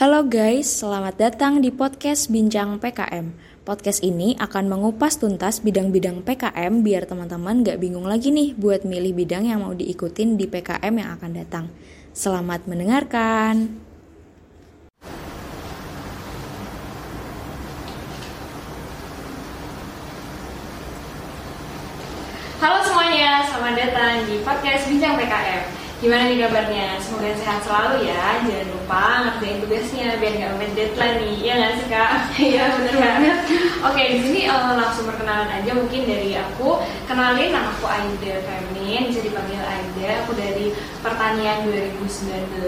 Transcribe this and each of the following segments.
Halo guys, selamat datang di podcast Bincang PKM. Podcast ini akan mengupas tuntas bidang-bidang PKM biar teman-teman gak bingung lagi nih buat milih bidang yang mau diikutin di PKM yang akan datang. Selamat mendengarkan. Halo semuanya, selamat datang di podcast Bincang PKM. Gimana nih kabarnya? Semoga sehat selalu ya. Jangan lupa ngerjain tugasnya biar nggak mepet deadline nih. Iya nggak sih kak? Iya bener banget. Oke di sini uh, langsung perkenalan aja mungkin dari aku. Kenalin nama aku Aida Femin, bisa dipanggil Aida. Aku dari Pertanian 2019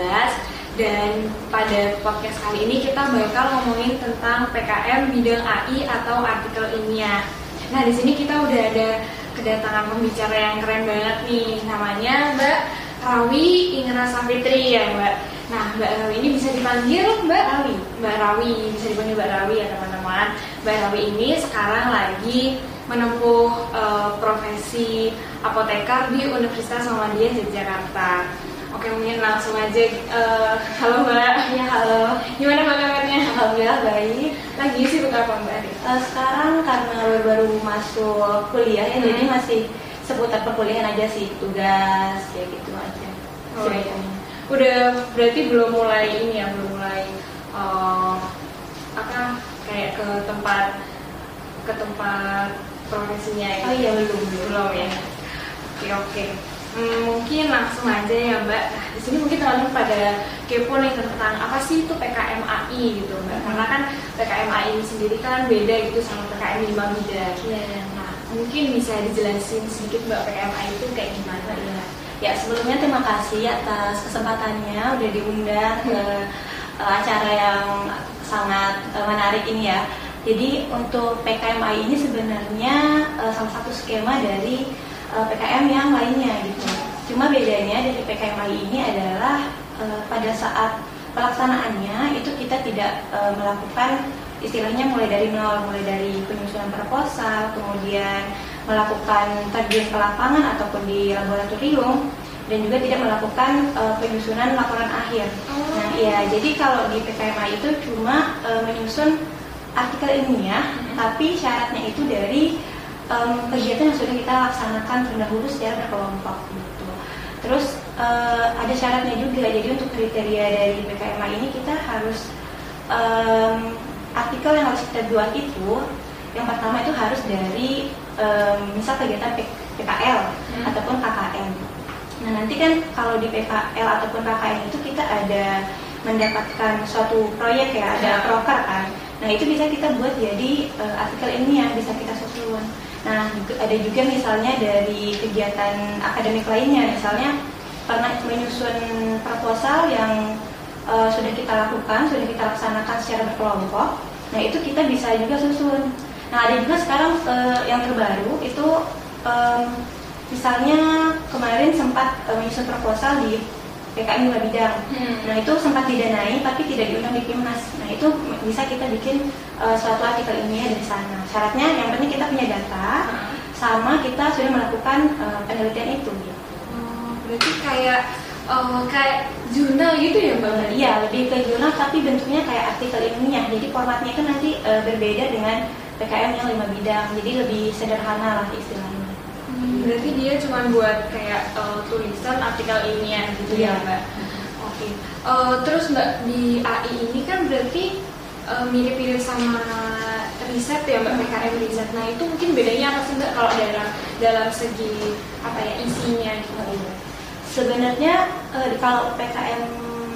dan pada podcast kali ini kita bakal ngomongin tentang PKM bidang AI atau artikel ilmiah. Nah di sini kita udah ada kedatangan pembicara yang keren banget nih, namanya Mbak Rawi Ingra Safitri ya Mbak. Nah Mbak Rawi ini bisa dipanggil Mbak Rawi, Mbak Rawi bisa dipanggil Mbak Rawi ya teman-teman. Mbak Rawi ini sekarang lagi menempuh uh, profesi apoteker di Universitas Muhammadiyah Yogyakarta. Oke mungkin langsung aja uh, halo Mbak. Ya halo. Gimana Mbak kabarnya? Alhamdulillah baik. Lagi sibuk apa Mbak? Uh, sekarang karena baru-baru masuk kuliah ya, Hmm. jadi masih seputar perkuliahan aja sih, tugas ya gitu aja. Oh, iya. Udah berarti belum mulai ini ya, belum mulai uh, apa kayak ke tempat ke tempat profesinya ya? Oh iya belum belum. belum ya. Oke oke. Hmm, mungkin langsung aja ya Mbak. Nah, di sini mungkin teman-teman pada kepo nih tentang apa sih itu PKMAI gitu Mbak. Karena kan PKMAI ini sendiri kan beda gitu sama PKM lima bidang. Mungkin bisa dijelasin sedikit Mbak PKMAI itu kayak gimana ya? Ya sebelumnya terima kasih atas kesempatannya udah diundang ke uh, acara yang sangat uh, menarik ini ya. Jadi untuk PKMI ini sebenarnya uh, salah satu skema dari PKM yang lainnya gitu. Cuma bedanya dari PKMI ini adalah pada saat pelaksanaannya itu kita tidak melakukan istilahnya mulai dari nol, mulai dari penyusunan proposal, kemudian melakukan terjun ke lapangan ataupun di laboratorium dan juga tidak melakukan uh, penyusunan laporan akhir. Oh. Nah, ya jadi kalau di PKMA itu cuma uh, menyusun artikel ilmiah, tapi syaratnya itu dari um, kegiatan yang sudah kita laksanakan terdahulu secara berkelompok gitu. Terus uh, ada syaratnya juga, jadi untuk kriteria dari PKMA ini kita harus um, artikel yang harus kita buat itu yang pertama itu harus dari um, misal kegiatan P- PKL Hmm. ataupun KKN. Nah nanti kan kalau di PKL ataupun KKN itu kita ada mendapatkan suatu proyek ya, ada Ya. proker kan. Nah itu bisa kita buat jadi uh, artikel ilmiah, bisa kita susun. Nah ada juga misalnya dari kegiatan akademik lainnya, misalnya pernah menyusun proposal yang uh, sudah kita lakukan, sudah kita laksanakan secara berkelompok. Nah itu kita bisa juga susun. Nah ada juga sekarang uh, yang terbaru itu um, misalnya kemarin sempat uh, menyusun proposal di PKM lima bidang. Hmm. Nah itu sempat didanai tapi tidak diundang di Kimnas. Nah itu bisa kita bikin uh, suatu artikel ilmiah dari sana. Syaratnya yang penting kita punya data sama kita sudah melakukan uh, penelitian itu. Gitu. Berarti kayak eh, kayak jurnal gitu ya mbak? Iya lebih ke jurnal tapi bentuknya kayak artikel ilmiah. Jadi formatnya itu nanti uh, berbeda dengan PKM yang lima bidang. Jadi lebih sederhana lah istilahnya. Hmm, berarti dia cuma buat kayak eh, tulisan artikel ilmiah gitu ya Iya. mbak? Oke. Eh, terus mbak di AI ini kan berarti eh, mirip-mirip sama riset ya mbak PKM riset. Nah itu mungkin bedanya apa sih mbak kalau dalam dalam segi apa ya isinya gitu? Sebenarnya eh, kalau PKM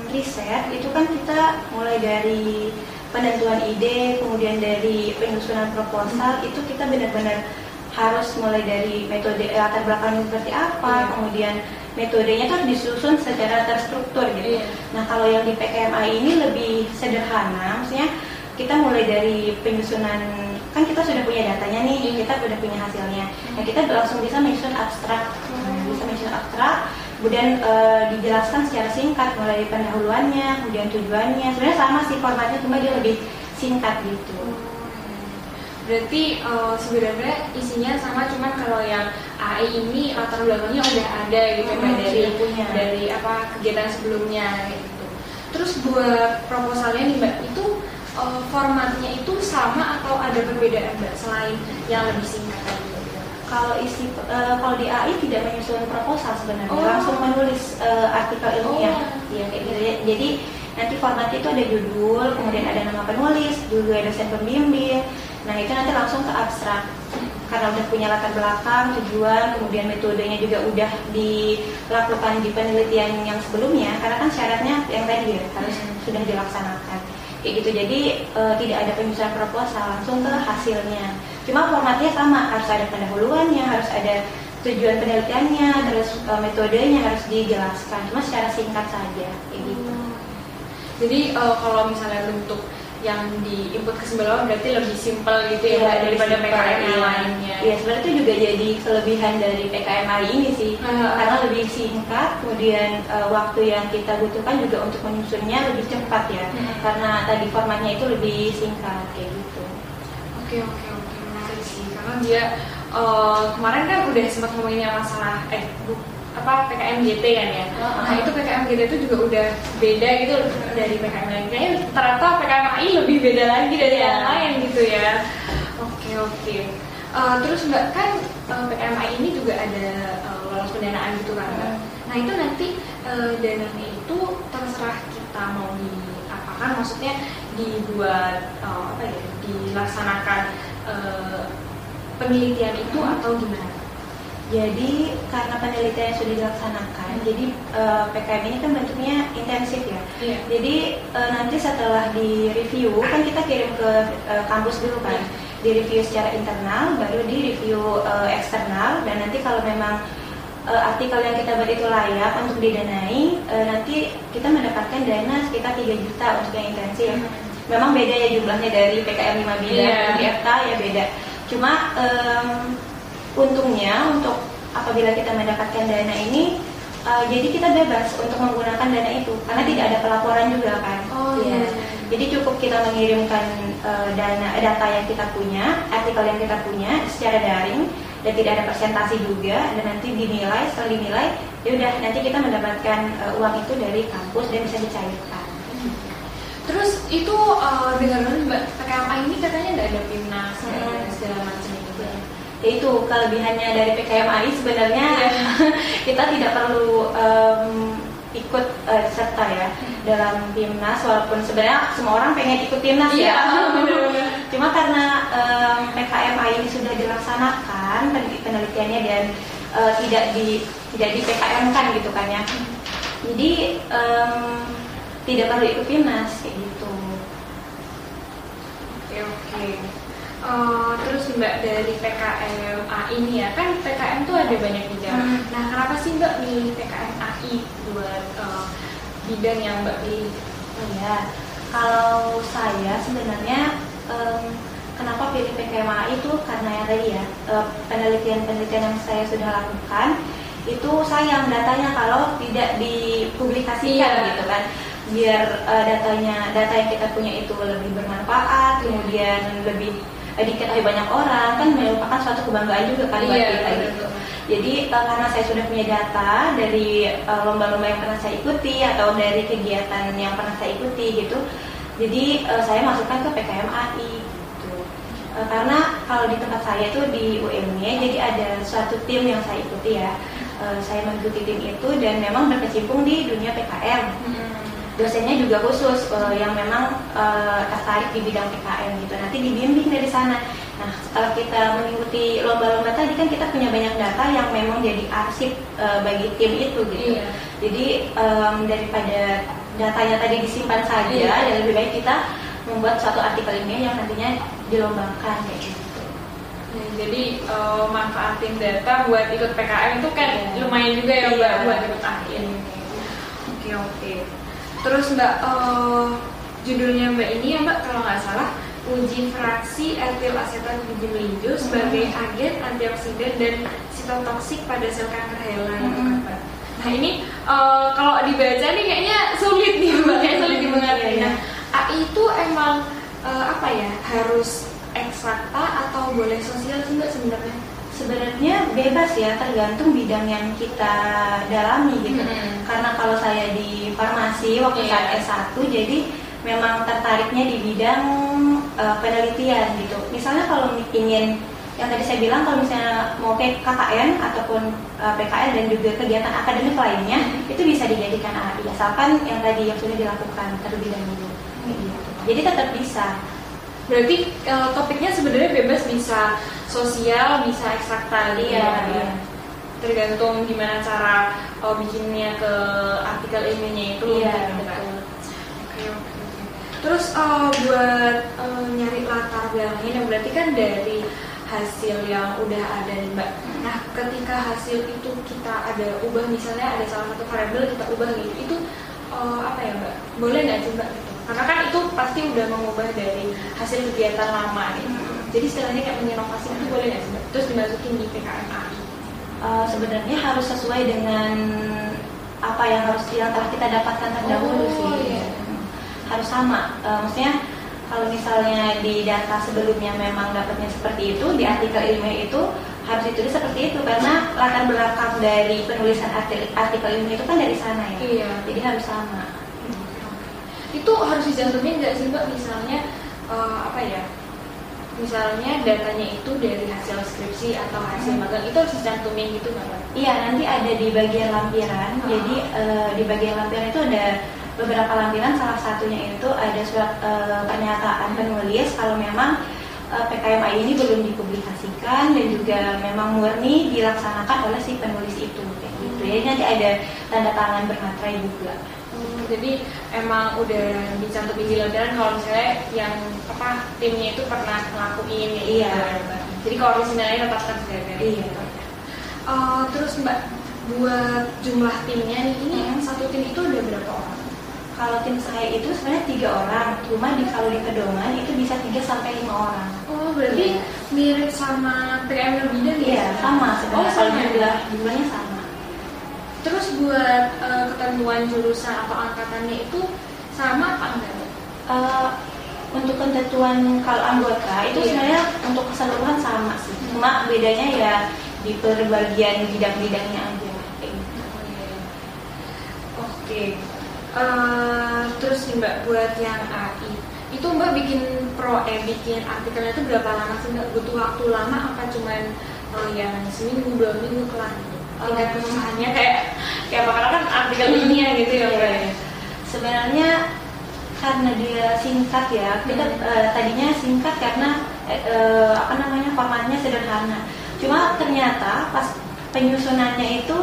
riset itu kan kita mulai dari penentuan ide, kemudian dari penyusunan proposal itu kita benar-benar harus mulai dari metode eh, latar belakangnya seperti apa, Iya. kemudian metodenya itu harus disusun secara terstruktur gitu. Iya. Nah kalau yang di PKMA ini lebih sederhana, maksudnya kita mulai dari penyusunan kan kita sudah punya datanya nih, Iya. kita sudah punya hasilnya. Nah kita langsung bisa menyusun abstrak, Nah, bisa menyusun abstrak, kemudian eh, dijelaskan secara singkat mulai pendahuluannya, kemudian tujuannya. Sebenarnya sama sih formatnya, cuma dia lebih singkat gitu. Berarti eh, sebenarnya isinya sama, cuman kalau yang AI ini latar belakangnya udah ada gitu Hmm, Mbak, dari punya. dari apa kegiatan sebelumnya gitu. terus buat proposalnya nih mbak itu uh, formatnya itu sama atau ada perbedaan mbak selain yang lebih singkat? Kalau isi uh, kalau di AI tidak menyusun proposal sebenarnya, Oh. langsung menulis uh, artikel ilmiah. Oh. Iya kayak gitu. Jadi nanti formatnya itu ada judul, kemudian ada nama penulis, juga dosen pembimbing. Nah itu nanti langsung ke abstrak. Karena udah punya latar belakang, tujuan, kemudian metodenya juga udah dilakukan di penelitian yang sebelumnya. Karena kan syaratnya yang tadi ya harus Hmm. sudah dilaksanakan. Kayak gitu. Jadi eh, tidak ada penyusunan proposal, langsung ke hasilnya. Cuma formatnya sama, harus ada pendahuluannya, harus ada tujuan penelitiannya, terus eh, metodenya harus dijelaskan. Cuma secara singkat saja, kayak gitu. Jadi uh, kalau misalnya bentuk yang di input ke sebelah berarti lebih simpel gitu ya mbak daripada PKM yang iya. lainnya. Iya, sebenarnya itu juga jadi kelebihan dari PKM hari ini sih. Ah. Karena lebih singkat, kemudian eh, waktu yang kita butuhkan juga untuk menyusunnya lebih cepat ya. Hmm. Karena tadi formatnya itu lebih singkat kayak gitu. Oke oke oke menarik sih karena dia eh, kemarin kan udah sempat ngomongin yang masalah eh bu, apa PKM GT kan ya. Heeh. Nah itu PKM GT itu juga udah beda gitu dari PKM lain. Kayaknya ternyata PKM AI lebih beda lagi dari Iya. yang lain gitu ya. Oke oke. Eh, terus mbak kan eh, PKM AI ini juga ada eh, lolos pendanaan gitu kan. Hmm. Nah itu nanti eh, dananya itu terserah kita mau diapakan, maksudnya dibuat eh, apa ya, dilaksanakan eh, penelitian itu atau gimana? Jadi karena penelitian sudah dilaksanakan, jadi eh, PKM ini kan bentuknya intensif ya. Iya. Jadi eh, nanti setelah di review kan kita kirim ke eh, kampus dulu kan, di review secara internal, baru di review eh, eksternal dan nanti kalau memang artikel yang kita buat itu layak untuk didanai, nanti kita mendapatkan dana sekitar 3 juta untuk yang intensif. Memang beda ya jumlahnya dari PKM 5 bidang Iya. di FK ya beda. Cuma em, untungnya untuk apabila kita mendapatkan dana ini eh, jadi kita bebas untuk menggunakan dana itu karena tidak ada pelaporan juga kan. Oh, Iya. iya. Jadi cukup kita mengirimkan eh, dana eh, data yang kita punya, artikel yang kita punya secara daring dan tidak ada presentasi juga dan nanti dinilai setelah dinilai ya udah nanti kita mendapatkan eh, uang itu dari kampus dan bisa dicairkan. Terus itu eh, dengar mbak ini katanya nggak ada timnas Hmm. segala macam gitu. Ya itu kelebihannya dari PKMAI sebenarnya Iya. kita tidak perlu em, ikut eh, serta ya dalam timnas walaupun sebenarnya semua orang pengen ikut timnas Iya, ya. benar-benar. Cuma karena em, PKMAI ini sudah dilaksanakan penel- penelitiannya dan eh, tidak di tidak di PKM kan gitu kan ya. Jadi em, tidak perlu ikut timnas kayak gitu. Oke oke. Eh, terus mbak dari PKM AI ini ya kan PKM tuh ada banyak bidang. Hmm. Nah kenapa sih mbak milih PKM AI buat eh, bidang yang mbak pilih? Oh ya, kalau saya sebenarnya em, kenapa pilih PKMA itu karena yang tadi ya eh, penelitian-penelitian yang saya sudah lakukan itu sayang datanya kalau tidak dipublikasikan Iya. gitu kan biar eh, datanya data yang kita punya itu lebih bermanfaat kemudian lebih eh, diketahui banyak orang kan merupakan suatu kebanggaan juga kan buat kita betul. gitu. Jadi eh, karena saya sudah punya data dari lomba-lomba yang pernah saya ikuti atau dari kegiatan yang pernah saya ikuti gitu, jadi eh, saya masukkan ke PKMAI gitu. Eh, karena kalau di tempat saya itu di UMY, jadi ada suatu tim yang saya ikuti ya. Eh, saya mengikuti tim itu dan memang berkecimpung di dunia PKM dosennya juga khusus eh, yang memang eh, tertarik di bidang PKM gitu. Nanti dibimbing dari sana. Nah, setelah kita mengikuti lomba-lomba tadi kan kita punya banyak data yang memang jadi arsip eh, bagi tim itu gitu. Iya. Jadi em, daripada datanya tadi disimpan saja, Iya. dan lebih baik kita membuat suatu artikel ini yang nantinya dilombakan kayak gitu. Nah, jadi eh, manfaatin data buat ikut PKM itu kan Iya. lumayan juga ya mbak Iya. buat ikut akhir. Oke oke. Terus mbak eh, judulnya mbak ini ya mbak kalau nggak salah uji fraksi etil asetat biji melinjo sebagai Hmm. agen antioksidan dan sitotoksik pada sel kanker hewan. Hmm. Nah ini eh, kalau dibaca nih kayaknya sulit nih mbak, kayak sulit dimengerti. Iya, iya. Nah AI itu emang eh, apa ya harus eksakta atau boleh sosial sih mbak sebenarnya? Sebenarnya bebas ya, tergantung bidang yang kita dalami gitu. Hmm. Karena kalau saya di farmasi waktu Iya. saat S1 jadi memang tertariknya di bidang eh, penelitian gitu. Misalnya kalau ingin yang tadi saya bilang kalau misalnya mau KKN ataupun eh, PKL dan juga kegiatan akademik lainnya itu bisa dijadikan AI asalkan yang tadi yang sudah dilakukan terlebih dahulu. Gitu. Jadi tetap bisa. Berarti eh, topiknya sebenarnya bebas bisa sosial, bisa ekstrak tali Iya, ya. iya. Tergantung gimana cara eh, bikinnya ke artikel ilmiahnya itu. Iya, gitu kan. Oke, oke. Terus eh, buat eh, nyari latar belakangnya, yang berarti kan dari hasil yang udah ada nih mbak. Nah, ketika hasil itu kita ada ubah, misalnya ada salah satu variabel kita ubah gitu, itu eh, apa ya mbak? Boleh nggak sih mbak? Gitu? Karena kan itu pasti udah mengubah dari hasil kegiatan lama gitu. Jadi istilahnya kayak menginovasi itu boleh nggak mbak? Terus dimasukin di PKM AI. Eh, sebenarnya harus sesuai dengan apa yang harus yang telah kita dapatkan terdahulu Oh, sih. iya. Hmm. Harus sama. Eh, maksudnya kalau misalnya di data sebelumnya memang dapatnya seperti itu, di artikel ilmiah itu harus ditulis seperti itu karena latar belakang dari penulisan artikel, artikel ilmiah itu kan dari sana ya. Iya. Jadi harus sama. itu harus dicantumin nggak sih mbak misalnya eh, apa ya misalnya datanya itu dari hasil skripsi atau hasil Hmm. magang itu harus dicantumin gitu nggak mbak? Iya, nanti ada di bagian lampiran. Ah. Jadi eh, di bagian lampiran itu ada beberapa lampiran. Salah satunya itu ada surat eh, pernyataan penulis kalau memang eh, PKMI ini belum dipublikasikan dan juga memang murni dilaksanakan oleh si penulis itu. Kayak gitu. Jadi nanti ada tanda tangan bermaterai juga. Jadi emang udah dicantumin di lampiran kalau misalnya yang apa timnya itu pernah ngelakuin ya Iya. gitu. Jadi kalau originalnya tetap terjaga. Iya. Eh, terus mbak buat jumlah timnya nih ini Hmm. satu tim itu ada berapa orang? Kalau tim saya itu sebenarnya tiga orang, cuma di kalau di pedoman itu bisa 3 sampai lima orang. Oh berarti Iya. mirip sama PKM lebih dari Iya, sama sebenarnya. Oh, kalau jumlah jumlahnya sama. Terus buat eh, ketentuan jurusan atau angkatannya itu sama apa enggak? Eh, untuk ketentuan kalau anggota itu Iya. sebenarnya untuk keseluruhan sama sih. Cuma bedanya ya di perbagian bidang-bidangnya aja. Kayak gitu. Oke. Eh, terus nih mbak buat yang AI itu mbak bikin pro eh bikin artikelnya itu berapa lama sih mbak butuh waktu lama apa cuman eh, yang seminggu dua minggu kelar gitu? Tingkat Eh, kesusahannya kayak kayak apa karena kan artikel ini ya gitu ya mbak ya. Sebenarnya karena dia singkat ya, kita Hmm. eh, tadinya singkat karena eh, eh, apa namanya formatnya sederhana. Cuma ternyata pas penyusunannya itu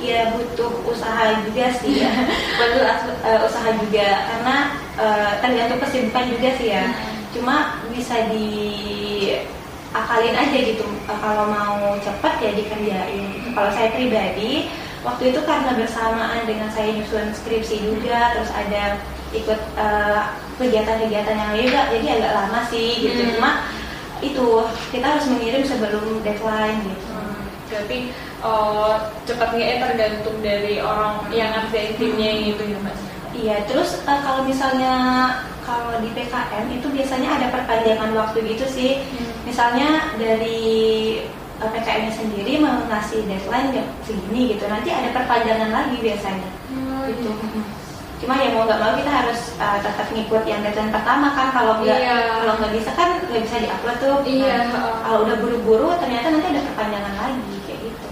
ya butuh usaha juga sih ya, butuh eh, usaha juga karena eh, tergantung kesibukan juga sih ya. Hmm. Cuma bisa di akalin aja gitu Eh, kalau mau cepat ya dikerjain gitu. kalau saya pribadi waktu itu karena bersamaan dengan saya nyusun skripsi juga terus ada ikut eh, kegiatan-kegiatan yang lain juga jadi agak lama sih gitu Hmm. cuma itu kita harus mengirim sebelum deadline gitu Hmm, Berarti oh, cepat nggak tergantung dari orang yang ngerjain timnya gitu ya mbak. Iya, terus eh, kalau misalnya kalau di PKM itu biasanya ada perpanjangan waktu gitu sih. Hmm. Misalnya dari eh, PKM-nya sendiri mau ngasih deadline jam segini gitu, nanti ada perpanjangan lagi biasanya. Oh, Gitu. gitu. Cuma ya mau nggak mau kita harus eh, tetap ngikut yang deadline pertama kan. Kalau nggak Iya. kalau nggak bisa kan nggak bisa diupload tuh. Iya, Nah, kalau udah buru-buru ternyata nanti ada perpanjangan lagi kayak gitu.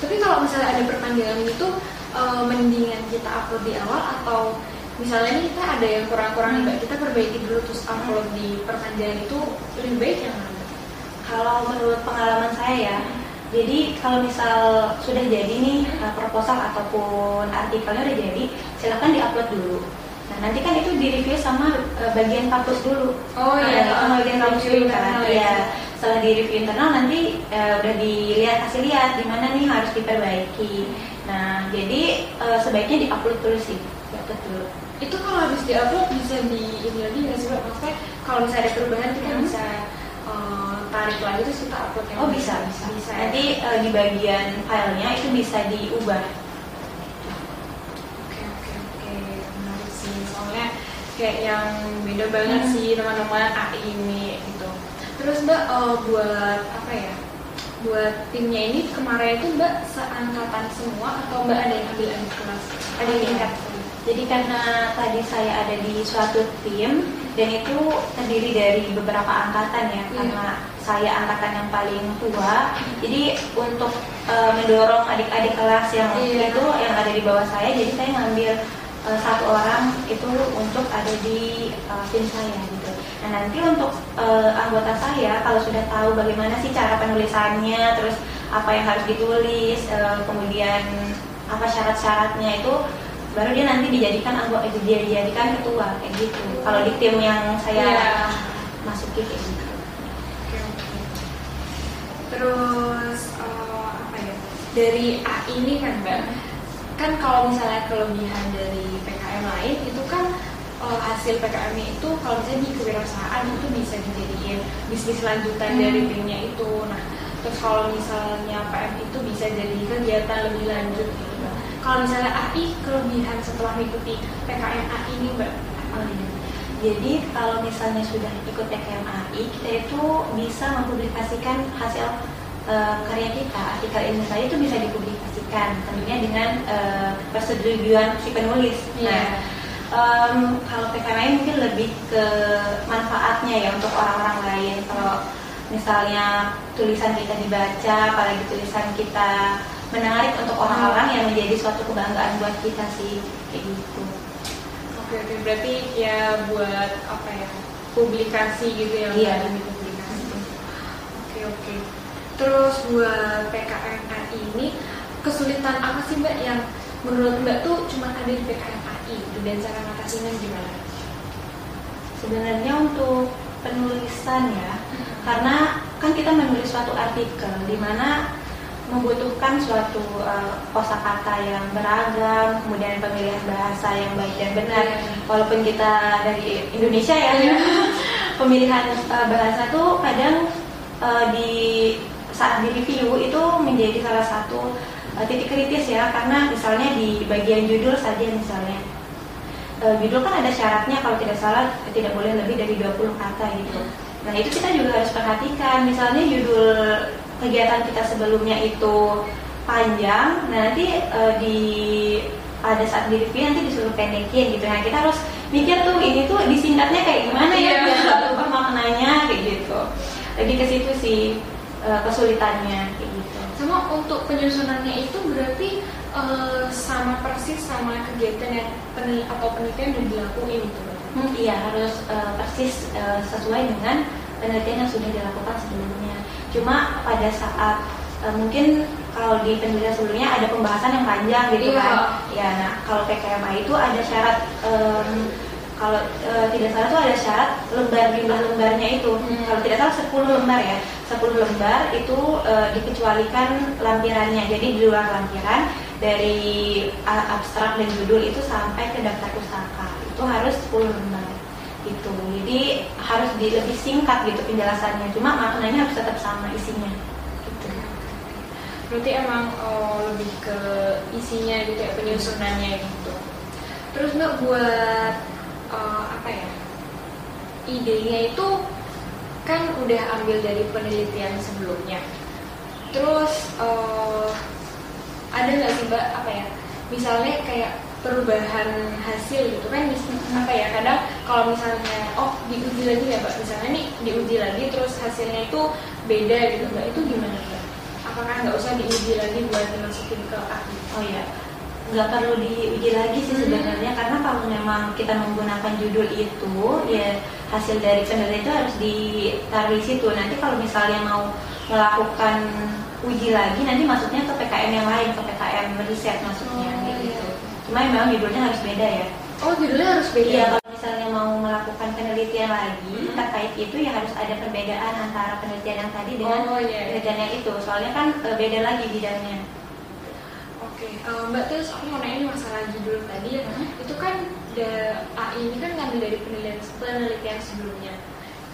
Tapi kalau misalnya ada perpanjangan itu eh, mendingan kita upload di awal atau misalnya ini kita ada yang kurang-kurang Mbak, kita perbaiki dulu terus upload di perpanjangan itu lebih baik yang mana? Kalau menurut pengalaman saya ya, jadi kalau misal sudah jadi nih uh, proposal ataupun artikelnya udah jadi, silakan diupload dulu. Nah nanti kan itu direview sama uh, bagian kampus dulu. Oh, Nah, iya. sama bagian kampus dulu kan. internal ya. Iya. Setelah di review internal nanti uh, udah dilihat kasih lihat di mana nih harus diperbaiki. Nah jadi uh, sebaiknya diupload dulu sih, dulu. Itu kalau habis diupload bisa di ini lagi nggak sih? Maksudnya kalau misalnya ada perubahan kita Hmm. bisa eh, tarik lagi terus kita upload yang Oh bisa bisa. bisa? Nanti uh, di bagian filenya itu bisa diubah. Oke oke oke menarik sih soalnya kayak yang beda banget Hmm. sih teman-teman AI ini gitu. Terus mbak eh, buat apa ya? buat timnya ini kemarin itu Mbak seangkatan semua atau Mbak ada yang ambil kelas? Ada yang tingkat? Jadi karena tadi saya ada di suatu tim dan itu terdiri dari beberapa angkatan ya, Iya. karena saya angkatan yang paling tua. Jadi untuk eh, mendorong adik-adik kelas yang Iya. itu yang ada di bawah saya, jadi saya ngambil eh, satu orang itu untuk ada di eh, tim saya gitu. Nah nanti untuk eh, anggota saya kalau sudah tahu bagaimana sih cara penulisannya, terus apa yang harus ditulis, eh, kemudian apa syarat-syaratnya itu baru dia nanti dijadikan anggota dia dijadikan ketua kayak gitu. Kalau di tim yang saya Iya. masuki kayak gitu. Oke, oke. Terus eh, apa ya? Dari A ini kan Mbak, kan kalau misalnya kelebihan dari PKM lain itu kan eh, hasil PKM itu kalau misalnya di kewirausahaan itu bisa dijadikan bisnis lanjutan Hmm. dari timnya itu. Nah, terus kalau misalnya PM itu bisa jadi kegiatan lebih lanjut gitu. Kalau misalnya AI kelebihan setelah mengikuti PKM AI ini Mbak, Oh, iya. Jadi kalau misalnya sudah ikut PKMAI, kita itu bisa mempublikasikan hasil eh, karya kita, artikel ilmu saya itu bisa dipublikasikan, tentunya dengan eh, persetujuan si penulis. Iya. Nah, em, kalau PKMAI mungkin lebih ke manfaatnya ya untuk orang-orang lain. Kalau misalnya tulisan kita dibaca, apalagi tulisan kita menarik untuk orang-orang yang menjadi suatu kebanggaan buat kita sih, kayak gitu. Oke oke berarti ya buat apa ya publikasi gitu ya Iya. Mbak, publikasi. Oke oke. Terus buat PKMI ini kesulitan apa sih mbak yang menurut mbak tuh cuma ada di PKMI gitu dan cara ngatasinnya gimana? Sebenarnya untuk penulisan ya, karena kan kita menulis suatu artikel di mana membutuhkan suatu eh, kosakata yang beragam, kemudian pemilihan bahasa yang baik dan benar. Walaupun kita dari Indonesia ya, Iya. pemilihan eh, bahasa tuh kadang eh, di saat di review itu menjadi salah satu eh, titik kritis ya, karena misalnya di bagian judul saja misalnya Eh, judul kan ada syaratnya kalau tidak salah tidak boleh lebih dari 20 kata gitu. Nah itu kita juga harus perhatikan. Misalnya judul kegiatan kita sebelumnya itu panjang, nah nanti eh, di pada saat di review nanti disuruh pendekin gitu. Nah kita harus mikir tuh ini tuh disingkatnya kayak gimana ya Iya. biar nggak lupa maknanya kayak gitu. Lagi ke situ sih eh, kesulitannya kayak gitu. Sama untuk penyusunannya itu berarti eh, sama persis sama kegiatan yang penel atau penelitian yang dilakuin itu. Hmm, iya harus eh, persis eh, sesuai dengan penelitian yang sudah dilakukan sebelumnya. Cuma pada saat eh, mungkin kalau di penelitian sebelumnya ada pembahasan yang panjang gitu Iya. kan. Ya, nah kalau PKMA itu ada syarat em, kalau eh, tidak salah tuh ada syarat lembar jumlah lembarnya itu. Hmm. Kalau tidak salah 10 lembar ya. 10 lembar itu eh, dikecualikan lampirannya. Jadi di luar lampiran dari abstrak dan judul itu sampai ke daftar pustaka itu harus 10 lembar gitu jadi harus di, lebih singkat gitu penjelasannya cuma maknanya harus tetap sama isinya gitu Berarti emang oh, lebih ke isinya gitu ya penyusunannya gitu. Terus mbak buat eh, apa ya? Idenya itu kan udah ambil dari penelitian sebelumnya. Terus eh, ada nggak sih mbak apa ya? Misalnya kayak perubahan hasil gitu kan apa ya kadang kalau misalnya oh diuji lagi ya mbak misalnya nih diuji lagi terus hasilnya itu beda gitu mbak itu gimana mbak? apakah nggak usah diuji lagi buat dimasukin ke ahli? oh ya nggak perlu diuji lagi sih Hmm. sebenarnya karena kalau memang kita menggunakan judul itu ya hasil dari penelitian itu harus ditaruh di situ nanti kalau misalnya mau melakukan uji lagi nanti masuknya ke PKM yang lain ke PKM riset maksudnya Oh, kayak iya. gitu cuma memang judulnya harus beda ya Oh judulnya harus beda. Iya, misalnya mau melakukan penelitian lagi Hmm. terkait itu ya harus ada perbedaan antara penelitian yang tadi dengan Oh, iya. penelitian yang itu. Soalnya kan e, beda lagi bidangnya. Oke, eh, Mbak terus aku mau nanya masalah judul tadi ya. Hmm. Itu kan da, AI ini kan ngambil dari penelitian penelitian sebelumnya.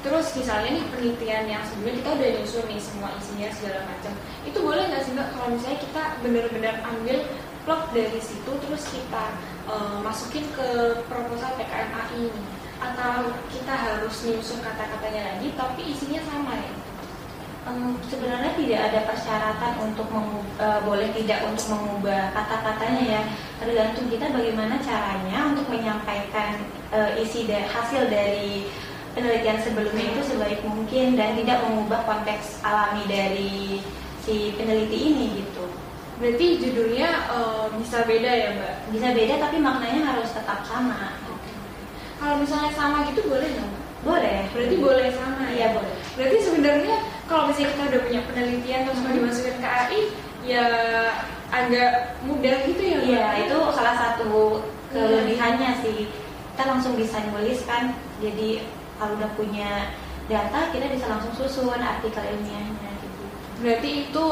Terus misalnya nih penelitian yang sebelumnya kita udah nyusun nih semua isinya segala macam. Itu boleh nggak sih Mbak kalau misalnya kita benar-benar ambil plot dari situ terus kita eh, masukin ke proposal PKM ini? Atau kita harus nyusun kata-katanya lagi tapi isinya sama ya? Um, sebenarnya tidak ada persyaratan untuk uh, boleh tidak untuk mengubah kata-katanya ya tergantung kita bagaimana caranya untuk menyampaikan uh, isi da hasil dari penelitian sebelumnya itu sebaik mungkin dan tidak mengubah konteks alami dari si peneliti ini gitu. Berarti judulnya uh, bisa beda ya mbak? Bisa beda tapi maknanya harus tetap sama. Kalau misalnya sama gitu boleh nggak? Boleh. Berarti boleh sama ya? Iya boleh. Berarti sebenarnya kalau misalnya kita udah punya penelitian terus mau dimasukin ke AI, ya agak mudah gitu ya? Iya itu salah satu kelebihannya sih. Kita langsung bisa nulis kan. Jadi kalau udah punya data kita bisa langsung susun artikel ilmiahnya. Gitu. Berarti itu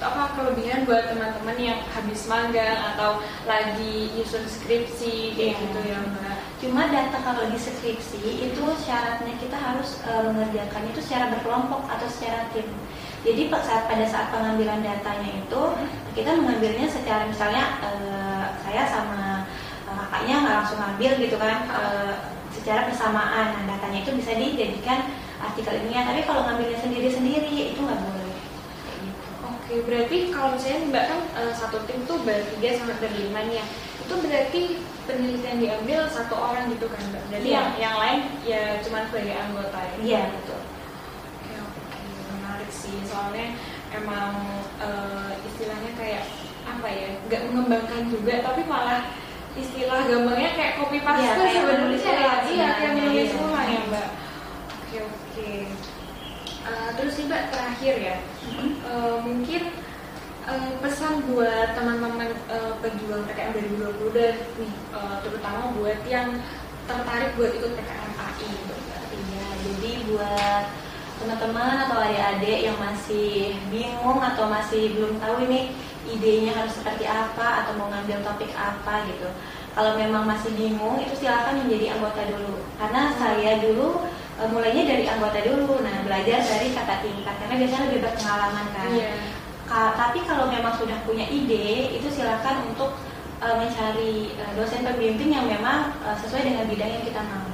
apa kelebihan buat teman-teman yang habis magang atau lagi nyusun skripsi kayak yeah. gitu ya mbak cuma data kalau di skripsi itu syaratnya kita harus e, mengerjakan itu secara berkelompok atau secara tim. Jadi saat pada saat pengambilan datanya itu kita mengambilnya secara misalnya e, saya sama e, kakaknya nggak langsung ambil gitu kan e, secara bersamaan. Nah datanya itu bisa dijadikan artikel ilmiah tapi kalau ngambilnya sendiri-sendiri itu nggak boleh. Oke, berarti kalau misalnya Mbak kan uh, satu tim tuh bertiga sampai berlima nih ya. Itu berarti penelitian diambil satu orang gitu kan Mbak? Berarti yeah. yang, yang lain ya cuma sebagai anggota ya? Iya, yeah, betul. Oke, oke. Menarik sih. Soalnya emang uh, istilahnya kayak apa ya, nggak mengembangkan juga, tapi malah istilah gampangnya kayak copy paste yeah, sebenarnya ya, iya kayak menulis semua ya Mbak. Oke, oke. Uh, terus sih Mbak terakhir ya, uh, mungkin uh, pesan buat teman-teman uh, pejuang PKM 2020 dan nih uh, terutama buat yang tertarik buat ikut PKM AI gitu. Iya, jadi buat teman-teman atau adik-adik yang masih bingung atau masih belum tahu ini idenya harus seperti apa atau mau ngambil topik apa gitu. Kalau memang masih bingung itu silakan menjadi anggota dulu. Karena saya dulu uh, mulainya dari anggota dulu nah belajar dari kata tingkat karena biasanya lebih berpengalaman kan yeah. Ka tapi kalau memang sudah punya ide itu silakan untuk uh, mencari uh, dosen pembimbing yang memang uh, sesuai dengan bidang yang kita mau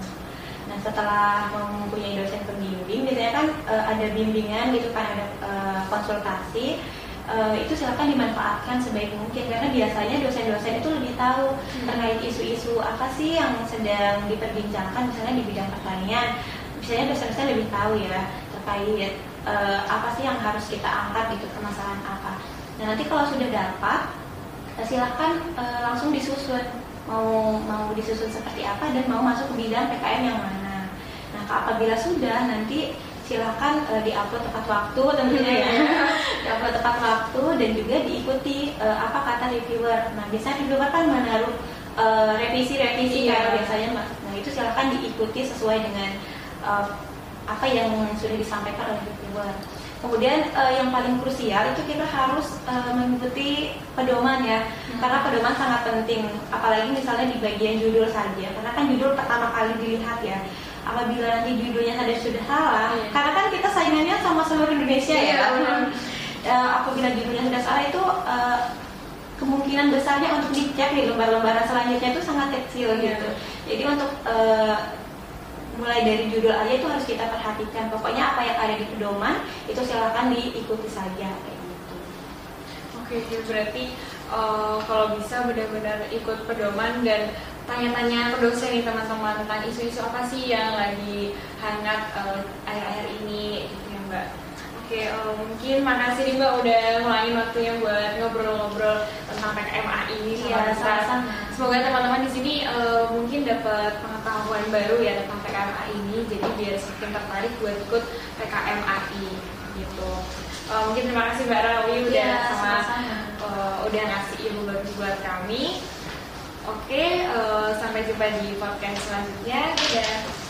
nah setelah mempunyai dosen pembimbing biasanya kan uh, ada bimbingan gitu kan ada uh, konsultasi uh, itu silakan dimanfaatkan sebaik mungkin karena biasanya dosen-dosen itu lebih tahu hmm. terkait isu-isu apa sih yang sedang diperbincangkan misalnya di bidang pertanian misalnya dosen-dosen lebih tahu ya terkait uh, apa sih yang harus kita angkat gitu permasalahan apa. Nah nanti kalau sudah dapat eh, silahkan uh, langsung disusun mau mau disusun seperti apa dan mau masuk ke bidang PKM yang mana. Nah apabila sudah nanti silahkan uh, diupload tepat waktu tentunya ya diupload tepat waktu dan juga diikuti uh, apa kata reviewer. Nah biasanya reviewer kan menaruh revisi-revisi uh, kan biasanya nah itu silahkan diikuti sesuai dengan uh, apa yang sudah disampaikan oleh reviewer. Kemudian uh, yang paling krusial itu kita harus uh, mengikuti pedoman ya, hmm. karena pedoman sangat penting. Apalagi misalnya di bagian judul saja, karena kan judul pertama kali dilihat ya. Apabila nanti judulnya ada sudah salah, yeah. karena kan kita saingannya sama seluruh Indonesia yeah, ya. Uh, apabila judulnya sudah salah itu uh, kemungkinan besarnya untuk dicek di lembar-lembaran selanjutnya itu sangat kecil yeah. gitu. Jadi untuk uh, mulai dari judul aja itu harus kita perhatikan. Pokoknya apa yang ada di pedoman itu silakan diikuti saja kayak gitu. Oke okay, berarti uh, kalau bisa benar-benar ikut pedoman dan tanya-tanya ke dosen nih teman-teman tentang isu-isu apa sih yang lagi hangat uh, akhir-akhir ini gitu ya mbak Oke, uh, mungkin makasih nih Mbak udah ngulangin waktunya buat ngobrol-ngobrol tentang PKMA ini sama ya, kita. Semoga teman-teman di sini uh, mungkin dapat pengetahuan baru ya tentang PKMA ini, jadi biar semakin tertarik buat ikut PKMAI gitu. Uh, mungkin terima kasih Mbak Rawi udah ya, sama, Uh, udah ngasih ilmu bagus buat kami. Oke, uh, sampai jumpa di podcast selanjutnya. Dadah.